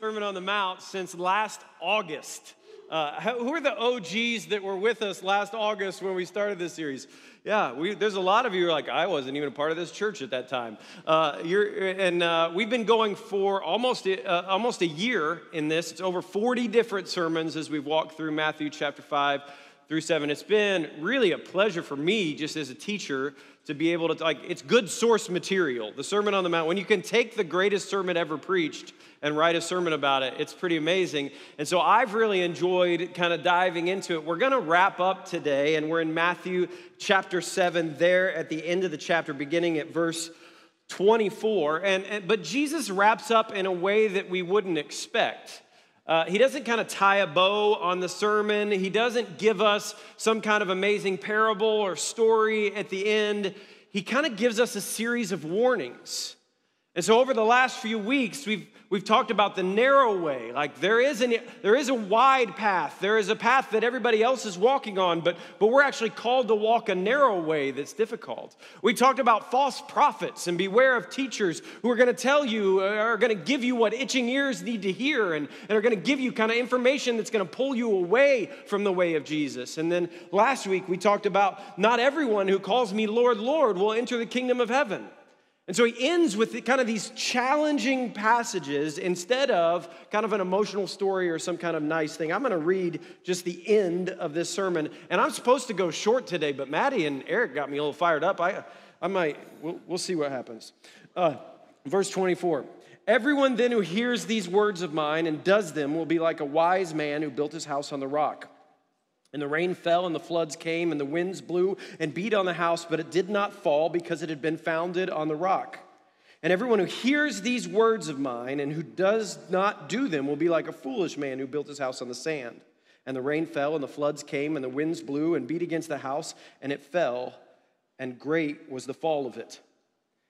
Sermon on the Mount since last August. Uh, who are the OGs that were with us last August when we started this series? Yeah, we, there's a lot of you like, I wasn't even a part of this church at that time. Uh, and uh, we've been going for almost, uh, almost a year in this. It's over 40 different sermons as we've walked through Matthew chapter 5 through 7. It's been really a pleasure for me, just as a teacher, to be able to, like, it's good source material. The Sermon on the Mount, when you can take the greatest sermon ever preached and write a sermon about it, it's pretty amazing. And so I've really enjoyed kind of diving into it. We're going to wrap up today, and we're in Matthew chapter 7, there at the end of the chapter, beginning at verse 24. And, and but Jesus wraps up in a way that we wouldn't expect. Uh, he doesn't kind of tie a bow on the sermon. He doesn't give us some kind of amazing parable or story at the end. He kind of gives us a series of warnings. And so, over the last few weeks, we've We've talked about the narrow way. Like there is, an, there is a wide path. There is a path that everybody else is walking on, but, but we're actually called to walk a narrow way that's difficult. We talked about false prophets and beware of teachers who are going to tell you, uh, are going to give you what itching ears need to hear, and, and are going to give you kind of information that's going to pull you away from the way of Jesus. And then last week, we talked about not everyone who calls me Lord, Lord will enter the kingdom of heaven. And so he ends with kind of these challenging passages instead of kind of an emotional story or some kind of nice thing. I'm going to read just the end of this sermon. And I'm supposed to go short today, but Maddie and Eric got me a little fired up. I, I might, we'll, we'll see what happens. Uh, verse 24. Everyone then who hears these words of mine and does them will be like a wise man who built his house on the rock. And the rain fell, and the floods came, and the winds blew and beat on the house, but it did not fall because it had been founded on the rock. And everyone who hears these words of mine and who does not do them will be like a foolish man who built his house on the sand. And the rain fell, and the floods came, and the winds blew and beat against the house, and it fell, and great was the fall of it.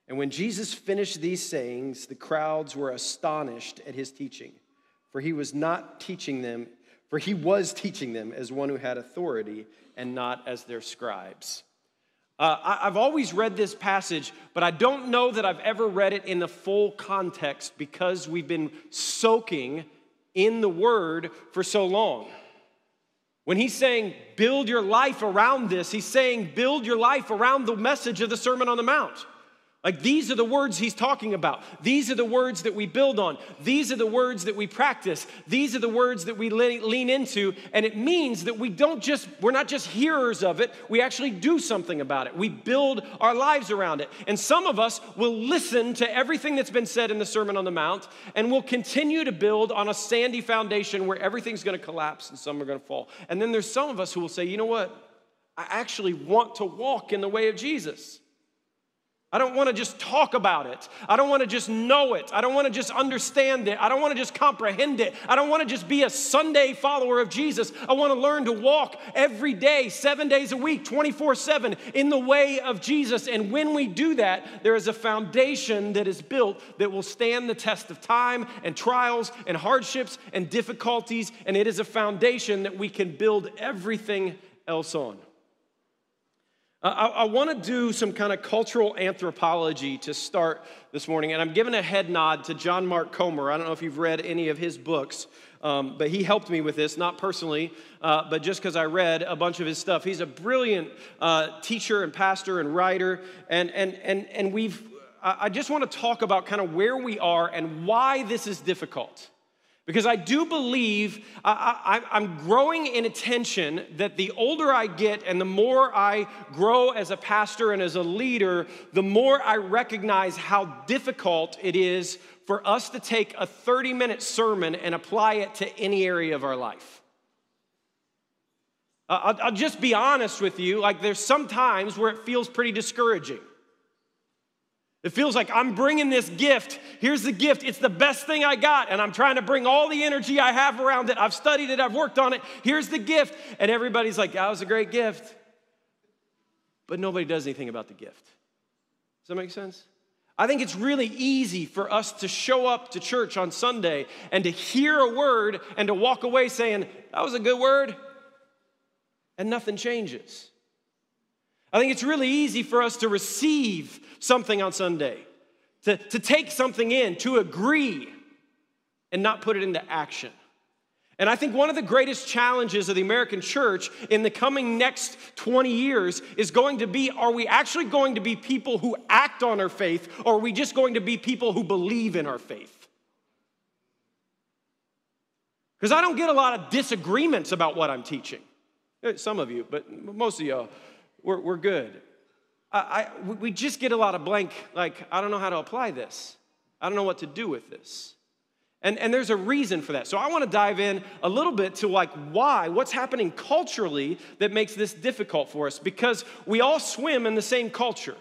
And when Jesus finished these sayings, the crowds were astonished at his teaching, for he was not teaching them for he was teaching them as one who had authority and not as their scribes. Uh, I, I've always read this passage, but I don't know that I've ever read it in the full context because we've been soaking in the word for so long. When he's saying, build your life around this, he's saying, build your life around the message of the Sermon on the Mount. Like these are the words he's talking about. These are the words that we build on. These are the words that we practice. These are the words that we lean into. And it means that we don't just, we're not just hearers of it, we actually do something about it. We build our lives around it. And some of us will listen to everything that's been said in the Sermon on the Mount and will continue to build on a sandy foundation where everything's going to collapse and some are going to fall. And then there's some of us who will say, you know what? I actually want to walk in the way of Jesus. I don't want to just talk about it. I don't want to just know it. I don't want to just understand it. I don't want to just comprehend it. I don't want to just be a Sunday follower of Jesus. I want to learn to walk every day, seven days a week, 24 7 in the way of Jesus. And when we do that, there is a foundation that is built that will stand the test of time and trials and hardships and difficulties. And it is a foundation that we can build everything else on. I, I want to do some kind of cultural anthropology to start this morning, and I'm giving a head nod to John Mark Comer. I don't know if you've read any of his books, um, but he helped me with this, not personally, uh, but just because I read a bunch of his stuff. He's a brilliant uh, teacher and pastor and writer, and, and, and, and we've, I just want to talk about kind of where we are and why this is difficult. Because I do believe I, am growing in attention that the older I get and the more I grow as a pastor and as a leader, the more I recognize how difficult it is for us to take a 30 minute sermon and apply it to any area of our life. I'll, I'll just be honest with you, like, there's some times where it feels pretty discouraging. It feels like I'm bringing this gift. Here's the gift. It's the best thing I got, and I'm trying to bring all the energy I have around it. I've studied it, I've worked on it. Here's the gift. And everybody's like, that was a great gift. But nobody does anything about the gift. Does that make sense? I think it's really easy for us to show up to church on Sunday and to hear a word and to walk away saying, that was a good word, and nothing changes. I think it's really easy for us to receive something on Sunday, to, to take something in, to agree. and not put it into action. And I think one of the greatest challenges of the American church in the coming next 20 years is going to be are we actually going to be people who act on our faith, or are we just going to be people who believe in our faith? Because I don't get a lot of disagreements about what I'm teaching. Eh, some of you, but most of y'all, we're, we're good. I, I, we just get a lot of blank, like, I don't know how to apply this. I don't know what to do with this. And, and there's a reason for that. So I want to dive in a little bit to like why, what's happening culturally that makes this difficult for us because we all swim in the same culture.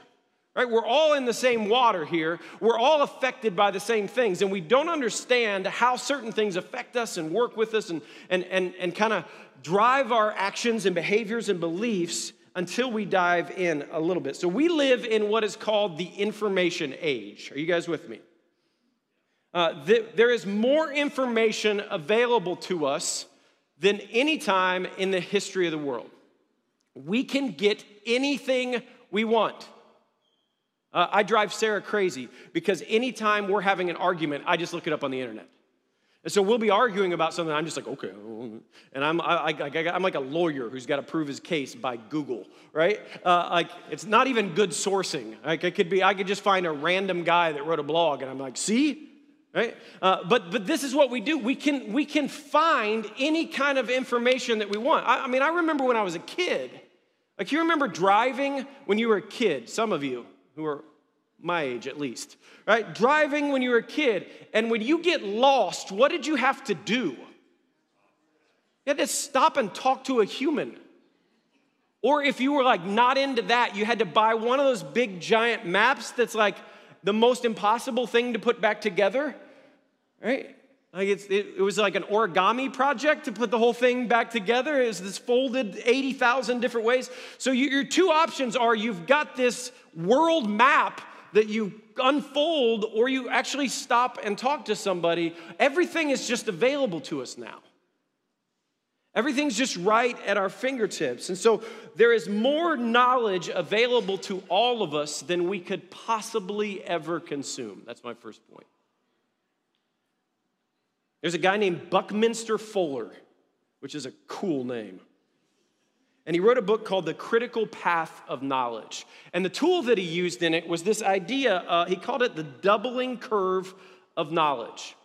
Right? We're all in the same water here. We're all affected by the same things, and we don't understand how certain things affect us and work with us and, and, and, and kind of drive our actions and behaviors and beliefs until we dive in a little bit. So, we live in what is called the information age. Are you guys with me? Uh, th- there is more information available to us than any time in the history of the world. We can get anything we want. Uh, I drive Sarah crazy because anytime we're having an argument, I just look it up on the internet. And so we'll be arguing about something. I'm just like, okay. And I'm, I, am like a lawyer who's got to prove his case by Google, right? Uh, like, it's not even good sourcing. Like, it could be, I could just find a random guy that wrote a blog, and I'm like, see? right uh, but but this is what we do we can we can find any kind of information that we want I, I, mean i remember when i was a kid like you remember driving when you were a kid some of you who are my age at least right driving when you were a kid and when you get lost what did you have to do you had to stop and talk to a human or if you were like not into that you had to buy one of those big giant maps that's like the most impossible thing to put back together, right? Like it, it, was like an origami project to put the whole thing back together. Was this folded 80,000 different ways. So you, your two options are you've got this world map that you unfold, or you actually stop and talk to somebody. Everything is just available to us now. Everything's just right at our fingertips. And so there is more knowledge available to all of us than we could possibly ever consume. That's my first point. There's a guy named Buckminster Fuller, which is a cool name. And he wrote a book called The Critical Path of Knowledge. And the tool that he used in it was this idea, uh, he called it the doubling curve of knowledge.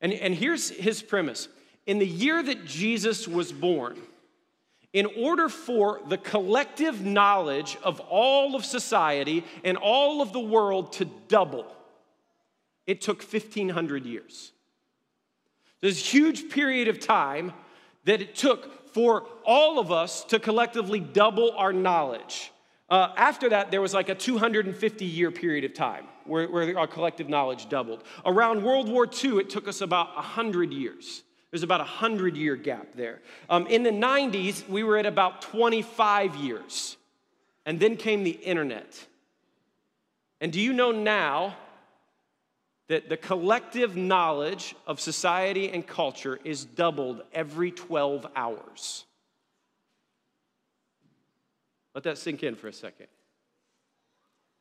And, and here's his premise in the year that Jesus was born, in order for the collective knowledge of all of society and all of the world to double, it took 1,500 years. This huge period of time that it took for all of us to collectively double our knowledge. Uh, after that, there was like a 250 year period of time where, where our collective knowledge doubled. Around World War II, it took us about 100 years. There's about a 100 year gap there. Um, in the 90s, we were at about 25 years. And then came the internet. And do you know now that the collective knowledge of society and culture is doubled every 12 hours? Let that sink in for a second.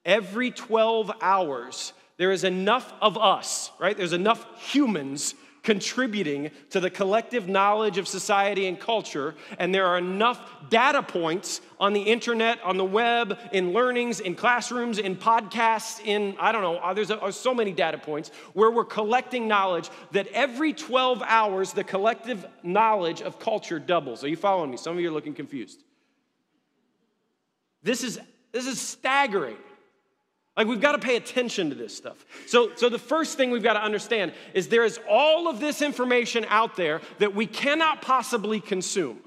Every 12 hours, there is enough of us, right? There's enough humans contributing to the collective knowledge of society and culture, and there are enough data points on the internet, on the web, in learnings, in classrooms, in podcasts, in, I don't know, there's, a, so many data points where we're collecting knowledge that every 12 hours, the collective knowledge of culture doubles. Are you following me? Some of you are looking confused. This is, this is staggering. Like, we've got to pay attention to this stuff. So, so, the first thing we've got to understand is there is all of this information out there that we cannot possibly consume.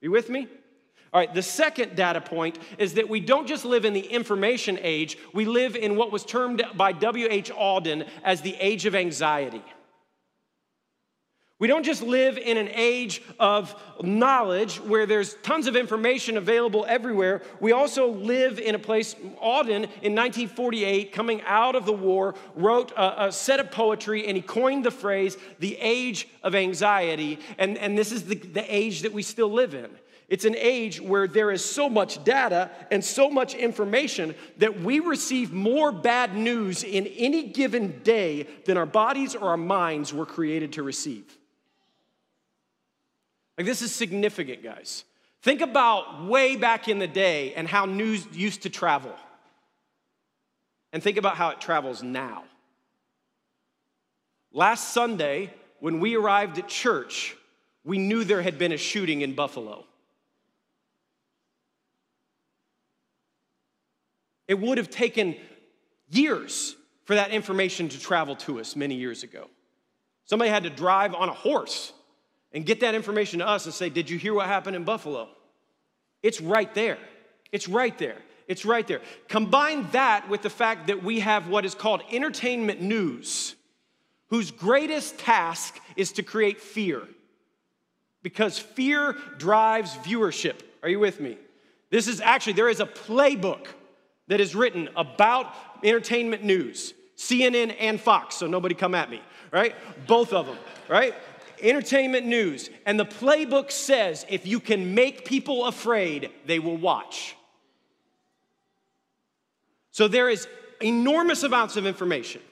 You with me? All right, the second data point is that we don't just live in the information age, we live in what was termed by W.H. Auden as the age of anxiety. We don't just live in an age of knowledge where there's tons of information available everywhere. We also live in a place, Auden in 1948, coming out of the war, wrote a, a, set of poetry and he coined the phrase, the age of anxiety. And, and this is the, the age that we still live in. It's an age where there is so much data and so much information that we receive more bad news in any given day than our bodies or our minds were created to receive. Like, this is significant, guys. Think about way back in the day and how news used to travel. And think about how it travels now. Last Sunday, when we arrived at church, we knew there had been a shooting in Buffalo. It would have taken years for that information to travel to us many years ago. Somebody had to drive on a horse and get that information to us and say, Did you hear what happened in Buffalo? It's right there. It's right there. It's right there. Combine that with the fact that we have what is called entertainment news, whose greatest task is to create fear. Because fear drives viewership. Are you with me? This is actually, there is a playbook that is written about entertainment news, CNN and Fox, so nobody come at me, right? Both of them, right? Entertainment news. And the playbook says if you can make people afraid, they will watch. So there is enormous amounts of information.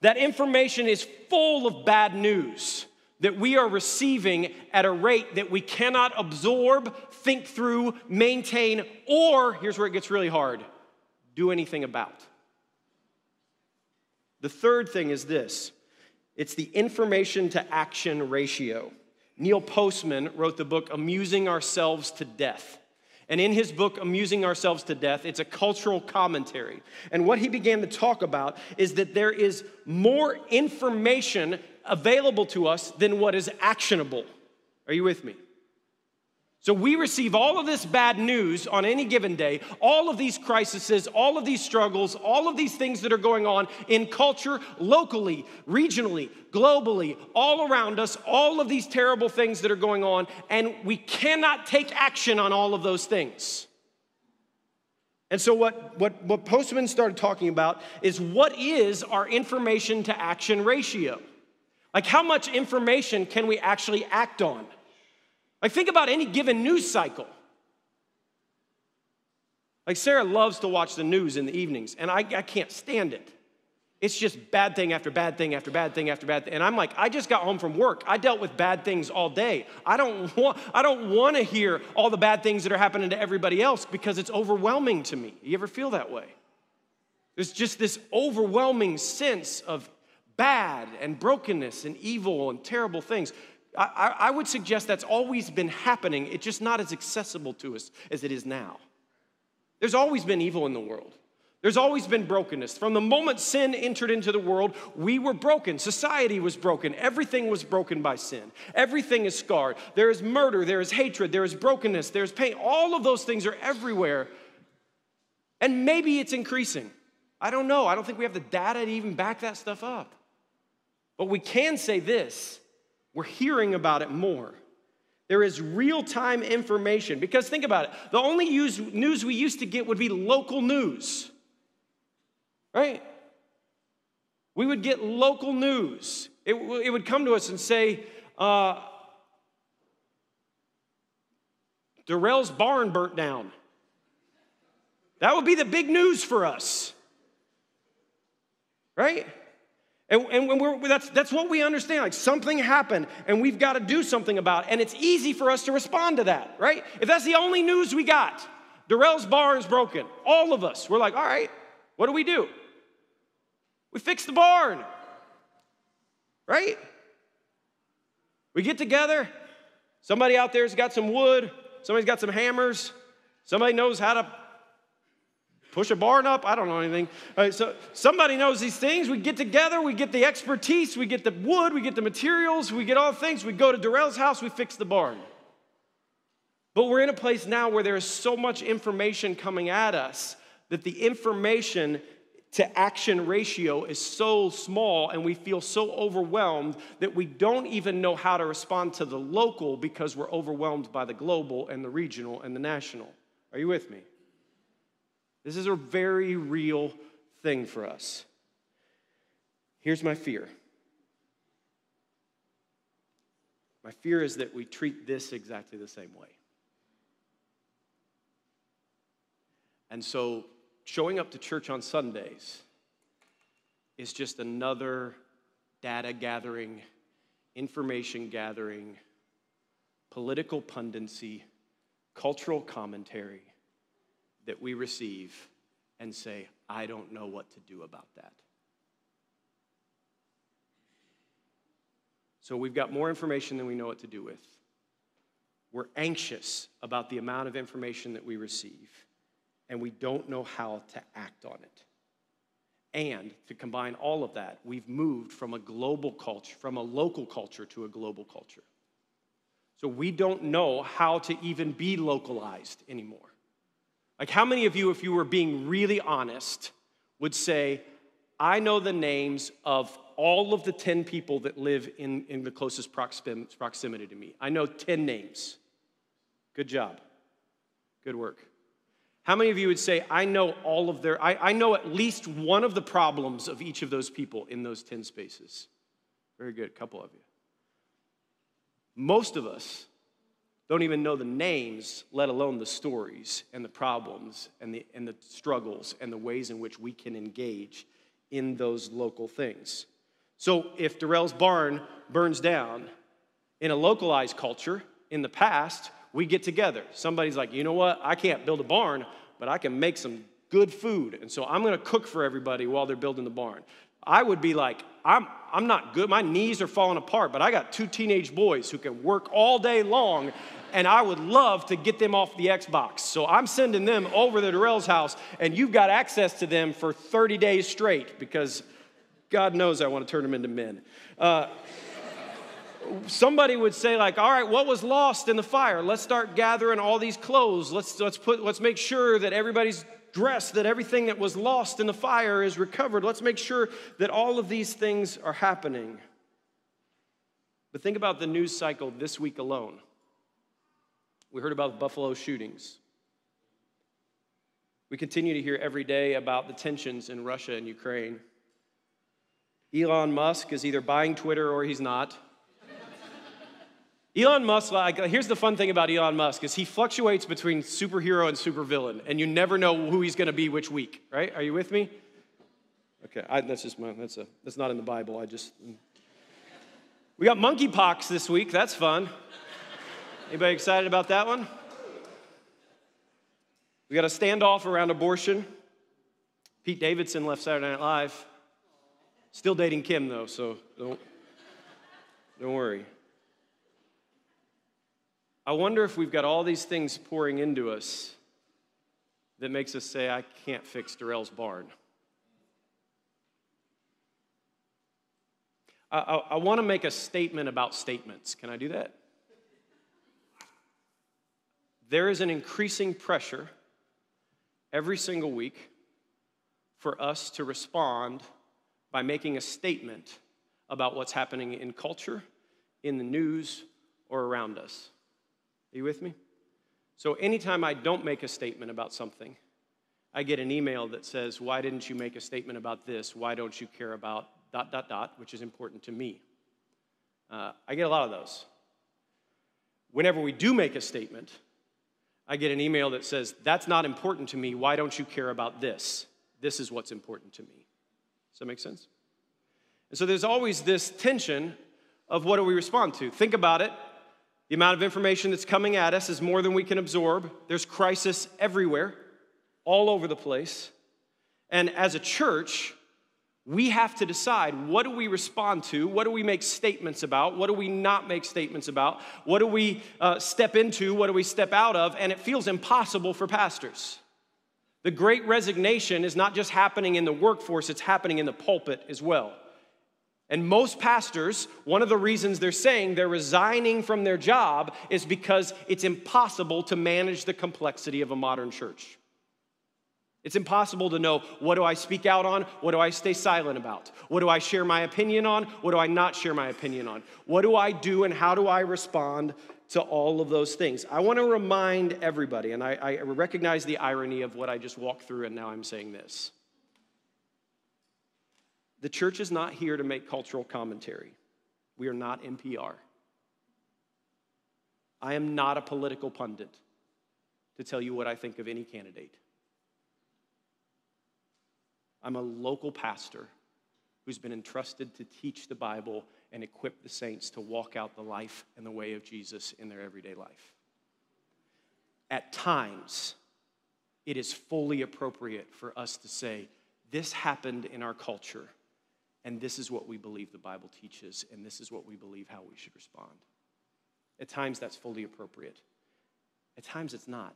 That information is full of bad news that we are receiving at a rate that we cannot absorb, think through, maintain, or here's where it gets really hard do anything about. The third thing is this it's the information to action ratio. Neil Postman wrote the book Amusing Ourselves to Death. And in his book, Amusing Ourselves to Death, it's a cultural commentary. And what he began to talk about is that there is more information available to us than what is actionable. Are you with me? So we receive all of this bad news on any given day, all of these crises, all of these struggles, all of these things that are going on in culture, locally, regionally, globally, all around us, all of these terrible things that are going on, and we cannot take action on all of those things. And so, what, what, what Postman started talking about is what is our information to action ratio? Like, how much information can we actually act on? Like, think about any given news cycle. Like, Sarah loves to watch the news in the evenings, and I, I can't stand it. It's just bad thing after bad thing after bad thing after bad thing. And I'm like, I just got home from work. I dealt with bad things all day. I don't want, I don't want to hear all the bad things that are happening to everybody else because it's overwhelming to me. You ever feel that way? There's just this overwhelming sense of bad and brokenness and evil and terrible things. I, I would suggest that's always been happening. It's just not as accessible to us as it is now. There's always been evil in the world. There's always been brokenness. From the moment sin entered into the world, we were broken. Society was broken. Everything was broken by sin. Everything is scarred. There is murder, there is hatred, there is brokenness, there's pain. All of those things are everywhere. And maybe it's increasing. I don't know. I don't think we have the data to even back that stuff up. But we can say this we're hearing about it more. There is real time information. Because think about it the only news we used to get would be local news, right? We would get local news. It, it would come to us and say, uh, Darrell's barn burnt down. That would be the big news for us, right? And, and that's, that's what we understand. Like something happened and we've got to do something about it. And it's easy for us to respond to that, right? If that's the only news we got, Darrell's barn is broken. All of us, we're like, all right, what do we do? We fix the barn, right? We get together. Somebody out there's got some wood. Somebody's got some hammers. Somebody knows how to push a barn up. I don't know anything. So somebody knows these things. We get together, we get the expertise, we get the wood, we get the materials, we get all things. We go to Darrell's house, we fix the barn. But we're in a place now where there is so much information coming at us that the information to action ratio is so small and we feel so overwhelmed that we don't even know how to respond to the local because we're overwhelmed by the global and the regional and the national. Are you with me? This is a very real thing for us. Here's my fear my fear is that we treat this exactly the same way. And so showing up to church on Sundays is just another data gathering, information gathering, political pundency, cultural commentary that we receive and say, I don't know what to do about that. So we've got more information than we know what to do with. We're anxious about the amount of information that we receive, and we don't know how to act on it. And to combine all of that, we've moved from a global culture, from a local culture to a global culture. So we don't know how to even be localized anymore. Like, how many of you, if you were being really honest, would say, I know the names of all of the 10 people that live in, in the closest proximity to me? I know 10 names. Good job. Good work. How many of you would say, I know all of their, I, I know at least one of the problems of each of those people in those 10 spaces? Very good, a couple of you. Most of us don't even know the names, let alone the stories and the problems and the, and the struggles and the ways in which we can engage in those local things. So if Darrell's barn burns down in a localized culture in the past, we get together. Somebody's like, you know what? I can't build a barn, but I can make some good food. And so I'm gonna cook for everybody while they're building the barn. I would be like, I'm, I'm not good. My knees are falling apart, but I got two teenage boys who can work all day long, and I would love to get them off the Xbox. So I'm sending them over to Darrell's house, and you've got access to them for 30 days straight because God knows I want to turn them into men. Uh, somebody would say like all right what was lost in the fire? Let's start gathering all these clothes. Let's let's put let's make sure that everybody's dressed that everything that was lost in the fire is recovered. Let's make sure that all of these things are happening. But think about the news cycle this week alone we heard about the buffalo shootings we continue to hear every day about the tensions in russia and ukraine elon musk is either buying twitter or he's not Elon Musk, like, here's the fun thing about Elon Musk is he fluctuates between superhero and supervillain, and you never know who he's going to be which week, right? Are you with me? Okay, I, that's just my, that's, a, that's not in the Bible. I just, mm. we got monkeypox this week. That's fun. Anybody excited about that one? We got a standoff around abortion. Pete Davidson left Saturday Night Live. Still dating Kim, though, so don't, don't worry. I wonder if we've got all these things pouring into us that makes us say, I can't fix Darrell's barn. I, I, I want to make a statement about statements. Can I do that? There is an increasing pressure every single week for us to respond by making a statement about what's happening in culture, in the news, or around us. Are you with me? So anytime I don't make a statement about something, I get an email that says, Why didn't you make a statement about this? Why don't you care about dot, dot, dot, which is important to me? Uh, I get a lot of those. Whenever we do make a statement, I get an email that says, That's not important to me. Why don't you care about this? This is what's important to me. Does that make sense? And so there's always this tension of what do we respond to? Think about it. The amount of information that's coming at us is more than we can absorb. There's crisis everywhere, all over the place. And as a church, we have to decide what do we respond to? What do we make statements about? What do we not make statements about? What do we uh, step into? What do we step out of? And it feels impossible for pastors. The great resignation is not just happening in the workforce, it's happening in the pulpit as well. And most pastors, one of the reasons they're saying they're resigning from their job is because it's impossible to manage the complexity of a modern church. It's impossible to know what do I speak out on? What do I stay silent about? What do I share my opinion on? What do I not share my opinion on? What do I do and how do I respond to all of those things? I want to remind everybody, and I, I recognize the irony of what I just walked through, and now I'm saying this. The church is not here to make cultural commentary. We are not NPR. I am not a political pundit to tell you what I think of any candidate. I'm a local pastor who's been entrusted to teach the Bible and equip the saints to walk out the life and the way of Jesus in their everyday life. At times, it is fully appropriate for us to say, This happened in our culture, and this is what we believe the Bible teaches, and this is what we believe how we should respond. At times, that's fully appropriate. At times, it's not.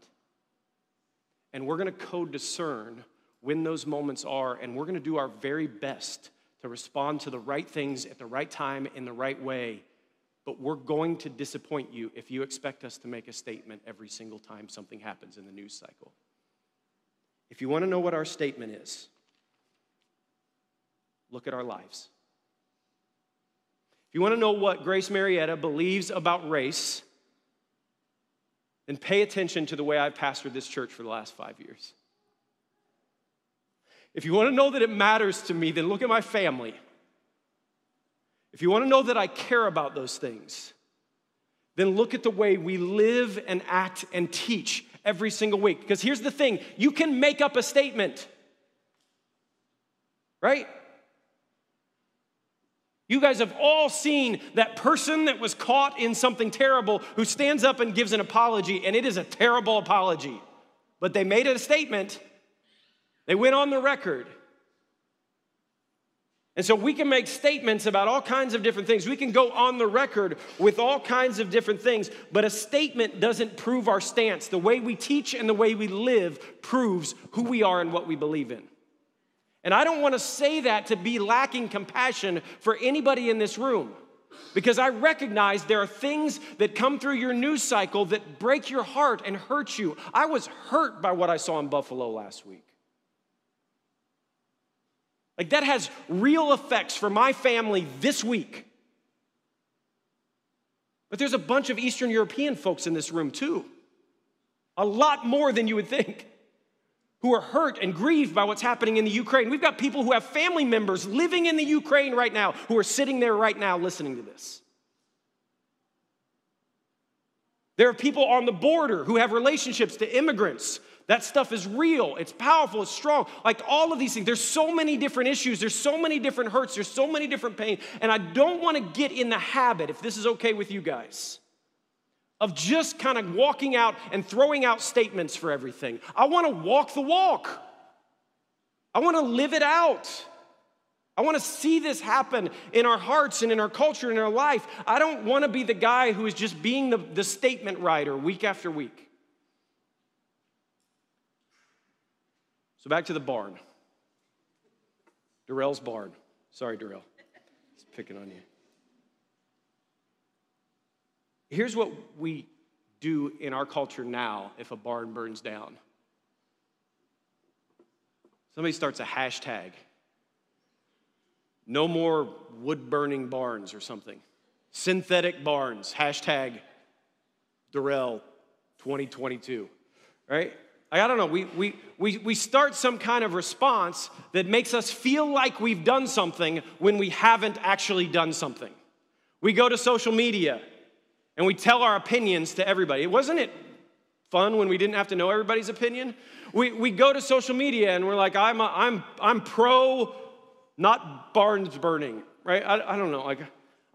And we're going to co discern when those moments are, and we're going to do our very best to respond to the right things at the right time in the right way. But we're going to disappoint you if you expect us to make a statement every single time something happens in the news cycle. If you want to know what our statement is, look at our lives. If you want to know what Grace Marietta believes about race, then pay attention to the way I've pastored this church for the last five years. If you want to know that it matters to me, then look at my family. If you want to know that I care about those things, then look at the way we live and act and teach every single week. Because here's the thing you can make up a statement, right? You guys have all seen that person that was caught in something terrible who stands up and gives an apology, and it is a terrible apology. But they made a statement they went on the record. And so we can make statements about all kinds of different things. We can go on the record with all kinds of different things, but a statement doesn't prove our stance. The way we teach and the way we live proves who we are and what we believe in. And I don't want to say that to be lacking compassion for anybody in this room. Because I recognize there are things that come through your news cycle that break your heart and hurt you. I was hurt by what I saw in Buffalo last week. Like that has real effects for my family this week. But there's a bunch of Eastern European folks in this room too. A lot more than you would think who are hurt and grieved by what's happening in the Ukraine. We've got people who have family members living in the Ukraine right now who are sitting there right now listening to this. There are people on the border who have relationships to immigrants that stuff is real, it's powerful, it's strong. Like all of these things, there's so many different issues, there's so many different hurts, there's so many different pain. And I don't want to get in the habit, if this is okay with you guys, of just kind of walking out and throwing out statements for everything. I want to walk the walk, I want to live it out. I want to see this happen in our hearts and in our culture and in our life. I don't want to be the guy who is just being the, the statement writer week after week. So back to the barn. Darrell's barn. Sorry, Darrell. He's picking on you. Here's what we do in our culture now if a barn burns down. Somebody starts a hashtag. No more wood burning barns or something. Synthetic barns. Hashtag Darrell 2022. Right? I don't know, we, we, we, we start some kind of response that makes us feel like we've done something when we haven't actually done something. We go to social media and we tell our opinions to everybody. Wasn't it fun when we didn't have to know everybody's opinion? We, we go to social media and we're like, I'm, a, I'm, I'm pro not barns burning, right? I, I don't know, like,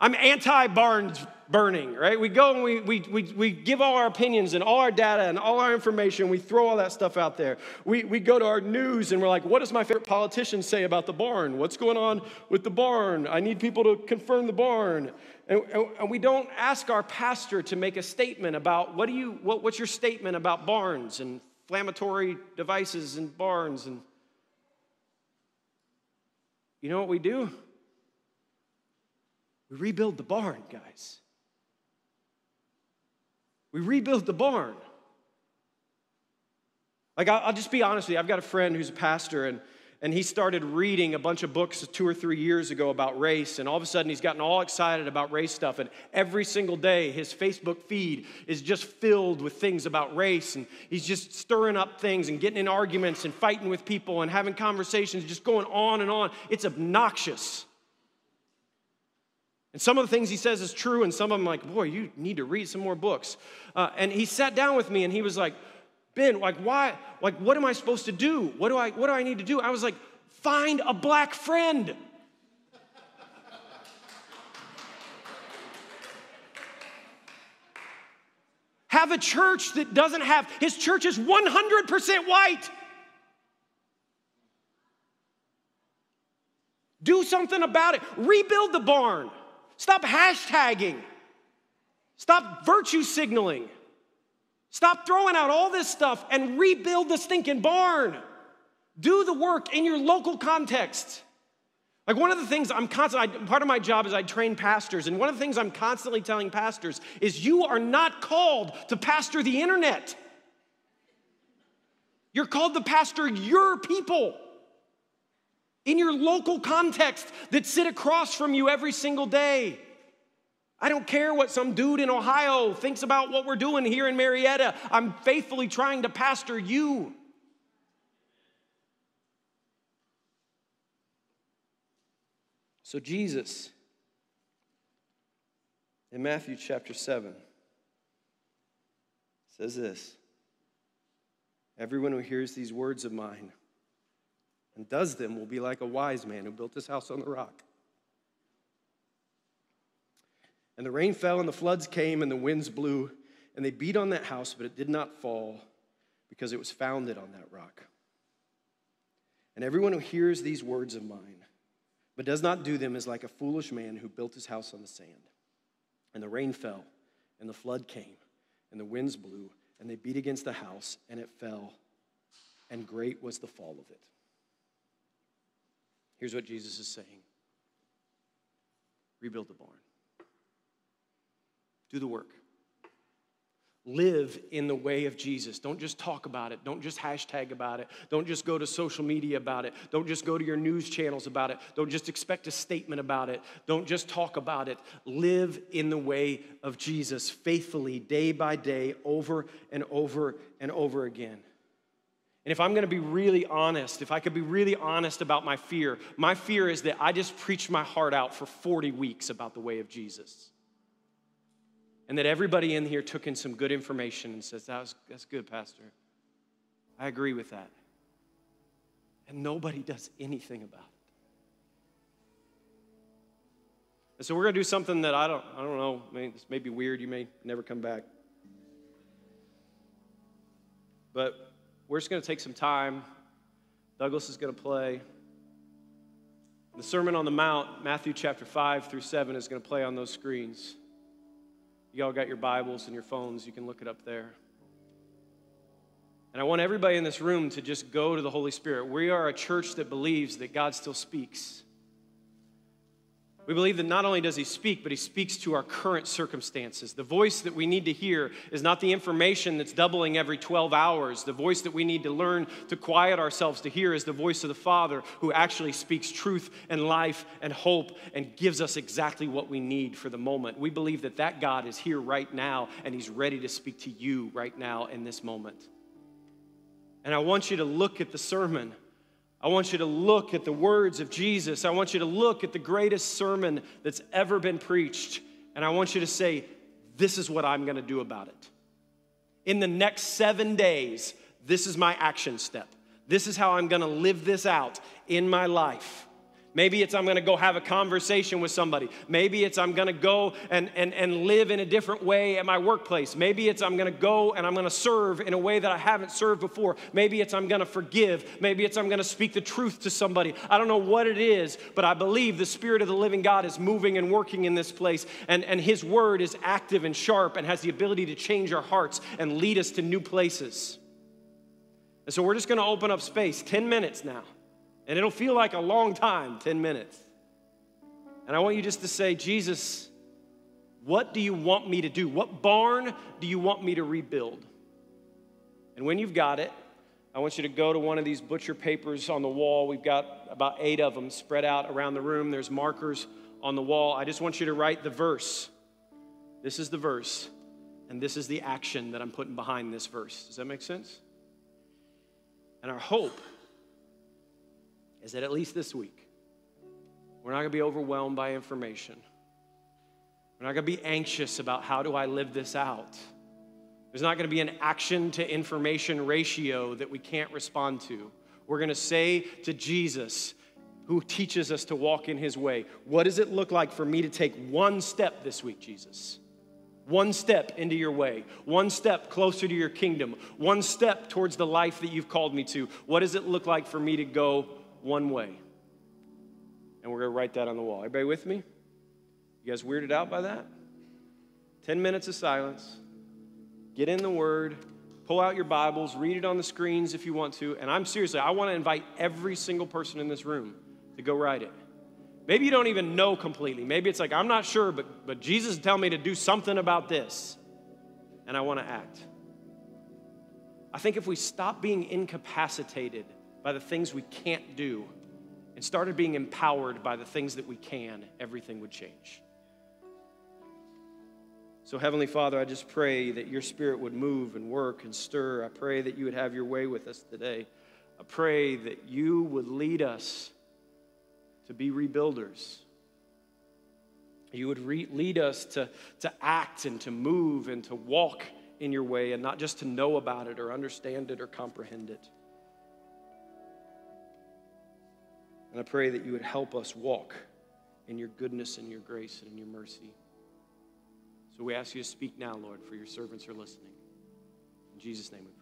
I'm anti barns burning, right? We go and we, we, we, we give all our opinions and all our data and all our information. We throw all that stuff out there. We, we go to our news and we're like, what does my favorite politician say about the barn? What's going on with the barn? I need people to confirm the barn. And, and, we don't ask our pastor to make a statement about what do you, what, what's your statement about barns and inflammatory devices and barns. And you know what we do? We rebuild the barn, guys. We rebuild the barn. Like, I'll just be honest with you. I've got a friend who's a pastor, and, and he started reading a bunch of books two or three years ago about race, and all of a sudden he's gotten all excited about race stuff. And every single day, his Facebook feed is just filled with things about race, and he's just stirring up things and getting in arguments and fighting with people and having conversations, just going on and on. It's obnoxious. And some of the things he says is true, and some of them, like, boy, you need to read some more books. Uh, and he sat down with me and he was like, Ben, like, why? Like, what am I supposed to do? What do I, what do I need to do? I was like, Find a black friend. Have a church that doesn't have, his church is 100% white. Do something about it. Rebuild the barn. Stop hashtagging. Stop virtue signaling. Stop throwing out all this stuff and rebuild the stinking barn. Do the work in your local context. Like one of the things I'm constantly, part of my job is I train pastors, and one of the things I'm constantly telling pastors is you are not called to pastor the internet. You're called to pastor your people in your local context that sit across from you every single day. I don't care what some dude in Ohio thinks about what we're doing here in Marietta. I'm faithfully trying to pastor you. So, Jesus, in Matthew chapter 7, says this Everyone who hears these words of mine and does them will be like a wise man who built his house on the rock. And the rain fell, and the floods came, and the winds blew, and they beat on that house, but it did not fall because it was founded on that rock. And everyone who hears these words of mine, but does not do them, is like a foolish man who built his house on the sand. And the rain fell, and the flood came, and the winds blew, and they beat against the house, and it fell, and great was the fall of it. Here's what Jesus is saying rebuild the barn, do the work. Live in the way of Jesus. Don't just talk about it. Don't just hashtag about it. Don't just go to social media about it. Don't just go to your news channels about it. Don't just expect a statement about it. Don't just talk about it. Live in the way of Jesus faithfully, day by day, over and over and over again. And if I'm going to be really honest, if I could be really honest about my fear, my fear is that I just preached my heart out for 40 weeks about the way of Jesus. And that everybody in here took in some good information and says, that was, That's good, Pastor. I agree with that. And nobody does anything about it. And so we're going to do something that I don't, I don't know, I mean, this may be weird. You may never come back. But we're just going to take some time. Douglas is going to play. The Sermon on the Mount, Matthew chapter 5 through 7, is going to play on those screens. You all got your Bibles and your phones, you can look it up there. And I want everybody in this room to just go to the Holy Spirit. We are a church that believes that God still speaks. We believe that not only does he speak, but he speaks to our current circumstances. The voice that we need to hear is not the information that's doubling every 12 hours. The voice that we need to learn to quiet ourselves to hear is the voice of the Father who actually speaks truth and life and hope and gives us exactly what we need for the moment. We believe that that God is here right now and he's ready to speak to you right now in this moment. And I want you to look at the sermon I want you to look at the words of Jesus. I want you to look at the greatest sermon that's ever been preached. And I want you to say, This is what I'm going to do about it. In the next seven days, this is my action step. This is how I'm going to live this out in my life. Maybe it's I'm gonna go have a conversation with somebody. Maybe it's I'm gonna go and, and, and live in a different way at my workplace. Maybe it's I'm gonna go and I'm gonna serve in a way that I haven't served before. Maybe it's I'm gonna forgive. Maybe it's I'm gonna speak the truth to somebody. I don't know what it is, but I believe the Spirit of the living God is moving and working in this place. And, and His word is active and sharp and has the ability to change our hearts and lead us to new places. And so we're just gonna open up space, 10 minutes now. And it'll feel like a long time 10 minutes. And I want you just to say, Jesus, what do you want me to do? What barn do you want me to rebuild? And when you've got it, I want you to go to one of these butcher papers on the wall. We've got about eight of them spread out around the room. There's markers on the wall. I just want you to write the verse. This is the verse, and this is the action that I'm putting behind this verse. Does that make sense? And our hope is that at least this week, we're not going to be overwhelmed by information. We're not going to be anxious about how do I live this out. There's not going to be an action to information ratio that we can't respond to. We're going to say to Jesus, who teaches us to walk in his way, What does it look like for me to take one step this week, Jesus? One step into your way, one step closer to your kingdom, one step towards the life that you've called me to. What does it look like for me to go one way? And we're going to write that on the wall. Everybody with me? You guys weirded out by that? 10 minutes of silence. Get in the Word. Pull out your Bibles. Read it on the screens if you want to. And I'm seriously, I want to invite every single person in this room to go write it. Maybe you don't even know completely. Maybe it's like, I'm not sure, but, but Jesus telling me to do something about this. And I want to act. I think if we stop being incapacitated by the things we can't do and started being empowered by the things that we can, everything would change. So, Heavenly Father, I just pray that your spirit would move and work and stir. I pray that you would have your way with us today. I pray that you would lead us to be rebuilders. You would re- lead us to, to act and to move and to walk in your way and not just to know about it or understand it or comprehend it. And I pray that you would help us walk in your goodness and your grace and in your mercy. So we ask you to speak now, Lord, for your servants are listening. In Jesus' name we pray.